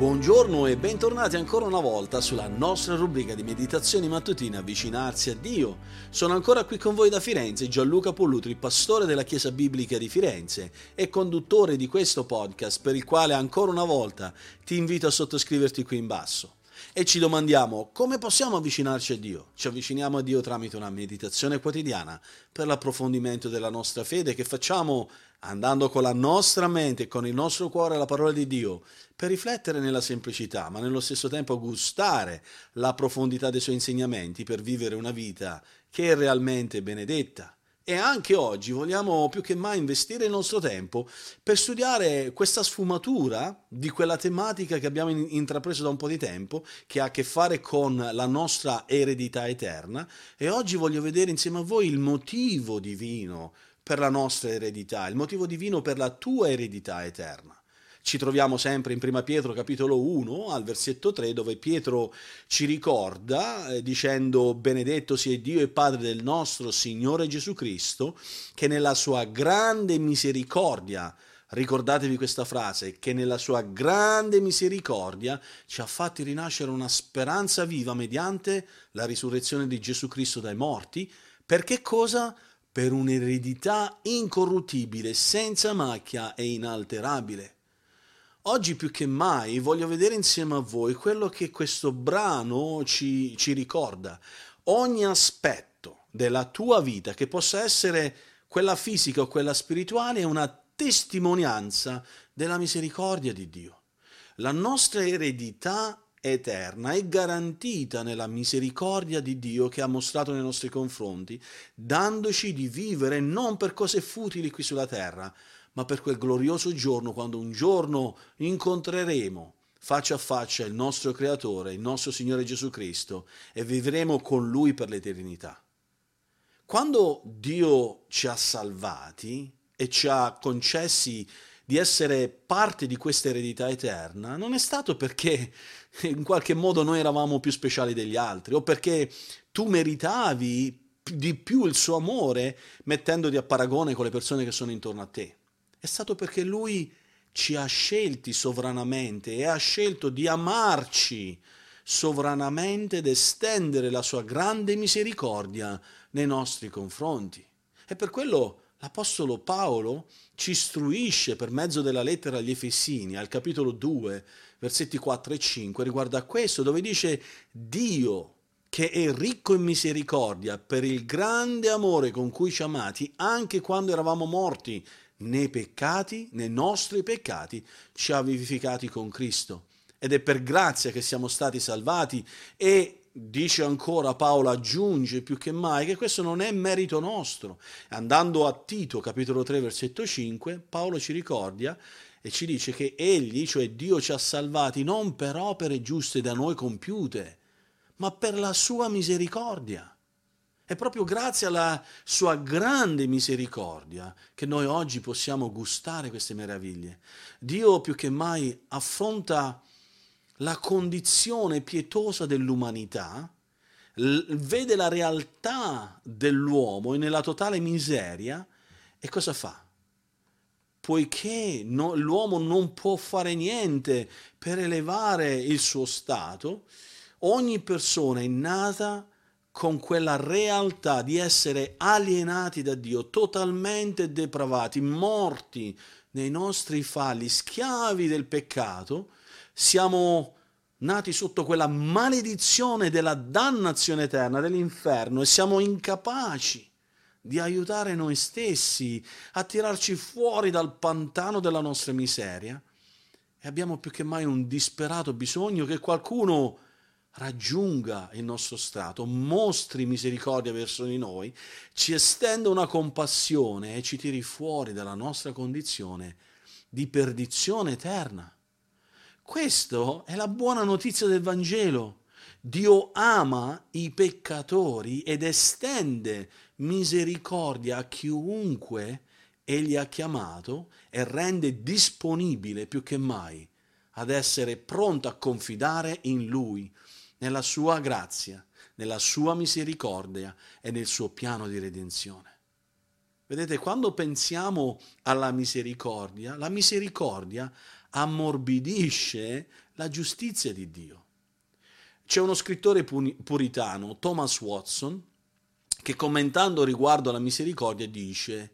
Buongiorno e bentornati ancora una volta sulla nostra rubrica di meditazioni mattutine Avvicinarsi a Dio. Sono ancora qui con voi da Firenze Gianluca Pollutri, pastore della Chiesa Biblica di Firenze e conduttore di questo podcast per il quale ancora una volta ti invito a sottoscriverti qui in basso. E ci domandiamo come possiamo avvicinarci a Dio? Ci avviciniamo a Dio tramite una meditazione quotidiana per l'approfondimento della nostra fede che facciamo andando con la nostra mente e con il nostro cuore alla parola di Dio, per riflettere nella semplicità, ma nello stesso tempo gustare la profondità dei suoi insegnamenti per vivere una vita che è realmente benedetta. E anche oggi vogliamo più che mai investire il nostro tempo per studiare questa sfumatura di quella tematica che abbiamo intrapreso da un po' di tempo, che ha a che fare con la nostra eredità eterna. E oggi voglio vedere insieme a voi il motivo divino per la nostra eredità, il motivo divino per la tua eredità eterna. Ci troviamo sempre in 1 Pietro capitolo 1 al versetto 3 dove Pietro ci ricorda eh, dicendo benedetto sia Dio e Padre del nostro Signore Gesù Cristo che nella sua grande misericordia Ricordatevi questa frase, che nella sua grande misericordia ci ha fatti rinascere una speranza viva mediante la risurrezione di Gesù Cristo dai morti. Perché cosa? Per un'eredità incorruttibile, senza macchia e inalterabile. Oggi più che mai voglio vedere insieme a voi quello che questo brano ci, ci ricorda. Ogni aspetto della tua vita, che possa essere quella fisica o quella spirituale, è una testimonianza della misericordia di Dio. La nostra eredità eterna è garantita nella misericordia di Dio che ha mostrato nei nostri confronti, dandoci di vivere non per cose futili qui sulla terra, ma per quel glorioso giorno quando un giorno incontreremo faccia a faccia il nostro Creatore, il nostro Signore Gesù Cristo e vivremo con Lui per l'eternità. Quando Dio ci ha salvati e ci ha concessi di essere parte di questa eredità eterna non è stato perché in qualche modo noi eravamo più speciali degli altri o perché tu meritavi di più il suo amore mettendoti a paragone con le persone che sono intorno a te. È stato perché lui ci ha scelti sovranamente e ha scelto di amarci sovranamente ed estendere la sua grande misericordia nei nostri confronti. E per quello l'Apostolo Paolo ci istruisce per mezzo della lettera agli Efesini, al capitolo 2, versetti 4 e 5, riguardo a questo, dove dice Dio che è ricco in misericordia per il grande amore con cui ci ha amati, anche quando eravamo morti nei peccati, nei nostri peccati, ci ha vivificati con Cristo. Ed è per grazia che siamo stati salvati e dice ancora Paolo, aggiunge più che mai che questo non è merito nostro. Andando a Tito, capitolo 3, versetto 5, Paolo ci ricorda e ci dice che egli, cioè Dio, ci ha salvati non per opere giuste da noi compiute, ma per la sua misericordia. È proprio grazie alla sua grande misericordia che noi oggi possiamo gustare queste meraviglie. Dio più che mai affronta la condizione pietosa dell'umanità, vede la realtà dell'uomo nella totale miseria e cosa fa? Poiché no, l'uomo non può fare niente per elevare il suo stato, ogni persona è nata con quella realtà di essere alienati da Dio, totalmente depravati, morti nei nostri falli, schiavi del peccato, siamo nati sotto quella maledizione della dannazione eterna, dell'inferno, e siamo incapaci di aiutare noi stessi a tirarci fuori dal pantano della nostra miseria. E abbiamo più che mai un disperato bisogno che qualcuno raggiunga il nostro strato, mostri misericordia verso di noi, ci estenda una compassione e ci tiri fuori dalla nostra condizione di perdizione eterna. Questa è la buona notizia del Vangelo. Dio ama i peccatori ed estende misericordia a chiunque egli ha chiamato e rende disponibile più che mai ad essere pronto a confidare in lui, nella sua grazia, nella sua misericordia e nel suo piano di redenzione. Vedete, quando pensiamo alla misericordia, la misericordia ammorbidisce la giustizia di Dio. C'è uno scrittore puritano, Thomas Watson, che commentando riguardo alla misericordia dice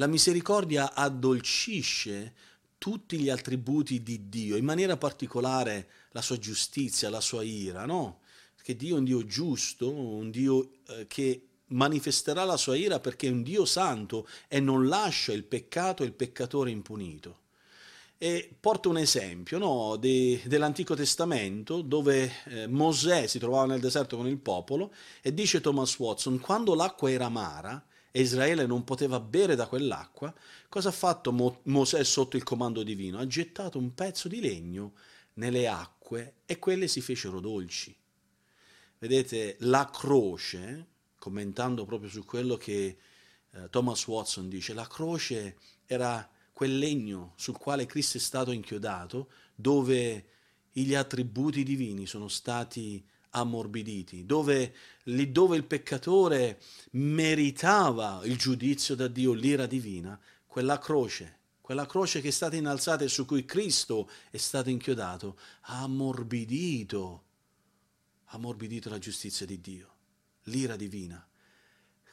la misericordia addolcisce tutti gli attributi di Dio, in maniera particolare la sua giustizia, la sua ira, no? Che Dio è un Dio giusto, un Dio eh, che manifesterà la sua ira perché è un Dio santo e non lascia il peccato e il peccatore impunito. E porto un esempio no, de, dell'Antico Testamento dove eh, Mosè si trovava nel deserto con il popolo e dice Thomas Watson, quando l'acqua era amara e Israele non poteva bere da quell'acqua, cosa ha fatto Mo- Mosè sotto il comando divino? Ha gettato un pezzo di legno nelle acque e quelle si fecero dolci. Vedete, la croce, commentando proprio su quello che eh, Thomas Watson dice, la croce era quel legno sul quale Cristo è stato inchiodato, dove gli attributi divini sono stati ammorbiditi, dove, lì dove il peccatore meritava il giudizio da Dio, l'ira divina, quella croce, quella croce che è stata innalzata e su cui Cristo è stato inchiodato, ha ammorbidito, ha ammorbidito la giustizia di Dio, l'ira divina,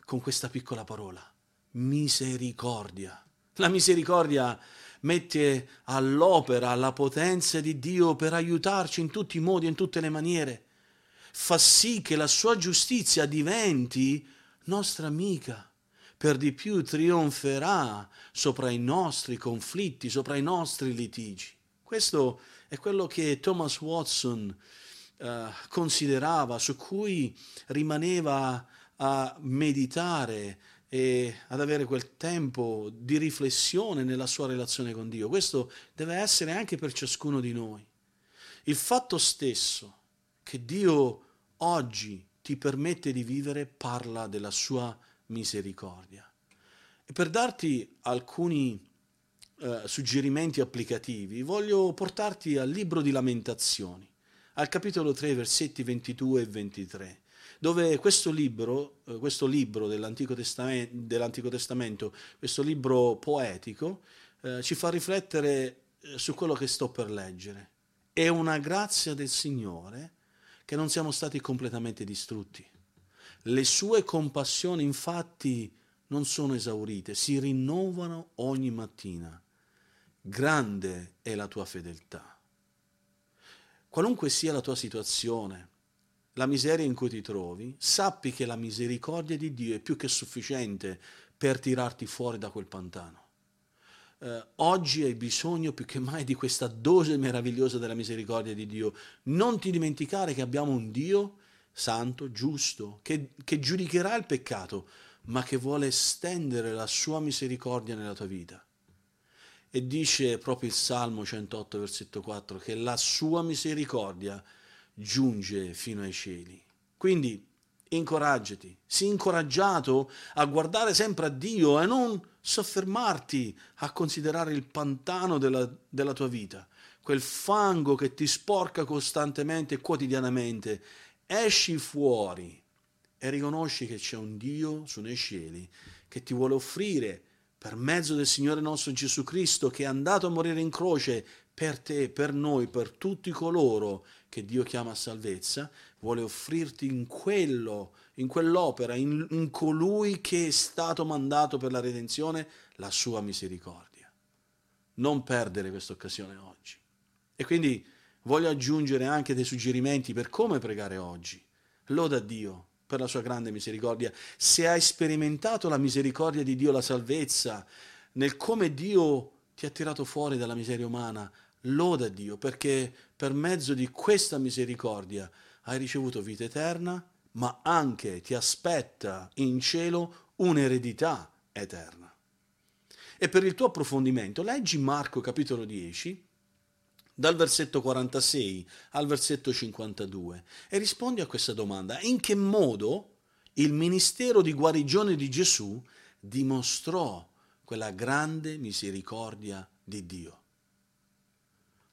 con questa piccola parola, misericordia. La misericordia mette all'opera la potenza di Dio per aiutarci in tutti i modi e in tutte le maniere. Fa sì che la sua giustizia diventi nostra amica. Per di più trionferà sopra i nostri conflitti, sopra i nostri litigi. Questo è quello che Thomas Watson eh, considerava, su cui rimaneva a meditare e ad avere quel tempo di riflessione nella sua relazione con Dio. Questo deve essere anche per ciascuno di noi. Il fatto stesso che Dio oggi ti permette di vivere parla della sua misericordia. E per darti alcuni eh, suggerimenti applicativi, voglio portarti al libro di lamentazioni, al capitolo 3, versetti 22 e 23 dove questo libro, eh, questo libro dell'Antico, Testamento, dell'Antico Testamento questo libro poetico, eh, ci fa riflettere eh, su quello che sto per leggere. È una grazia del Signore che non siamo stati completamente distrutti. Le sue compassioni infatti non sono esaurite, si rinnovano ogni mattina. Grande è la tua fedeltà. Qualunque sia la tua situazione, la miseria in cui ti trovi, sappi che la misericordia di Dio è più che sufficiente per tirarti fuori da quel pantano. Eh, oggi hai bisogno più che mai di questa dose meravigliosa della misericordia di Dio. Non ti dimenticare che abbiamo un Dio santo, giusto, che, che giudicherà il peccato, ma che vuole estendere la sua misericordia nella tua vita. E dice proprio il Salmo 108, versetto 4, che la sua misericordia giunge fino ai cieli. Quindi incoraggiati, sii incoraggiato a guardare sempre a Dio e non soffermarti a considerare il pantano della, della tua vita, quel fango che ti sporca costantemente e quotidianamente. Esci fuori e riconosci che c'è un Dio su nei cieli che ti vuole offrire per mezzo del Signore nostro Gesù Cristo che è andato a morire in croce per te, per noi, per tutti coloro che Dio chiama a salvezza, vuole offrirti in quello, in quell'opera, in, in colui che è stato mandato per la redenzione, la sua misericordia. Non perdere questa occasione oggi. E quindi voglio aggiungere anche dei suggerimenti per come pregare oggi. Loda Dio per la sua grande misericordia. Se hai sperimentato la misericordia di Dio, la salvezza, nel come Dio ti ha tirato fuori dalla miseria umana, loda Dio perché per mezzo di questa misericordia hai ricevuto vita eterna, ma anche ti aspetta in cielo un'eredità eterna. E per il tuo approfondimento leggi Marco capitolo 10, dal versetto 46 al versetto 52 e rispondi a questa domanda. In che modo il ministero di guarigione di Gesù dimostrò quella grande misericordia di Dio?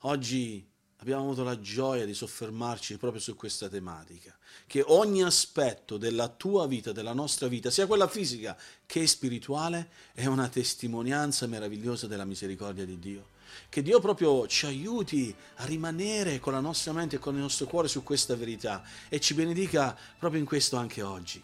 Oggi abbiamo avuto la gioia di soffermarci proprio su questa tematica, che ogni aspetto della tua vita, della nostra vita, sia quella fisica che spirituale, è una testimonianza meravigliosa della misericordia di Dio. Che Dio proprio ci aiuti a rimanere con la nostra mente e con il nostro cuore su questa verità e ci benedica proprio in questo anche oggi.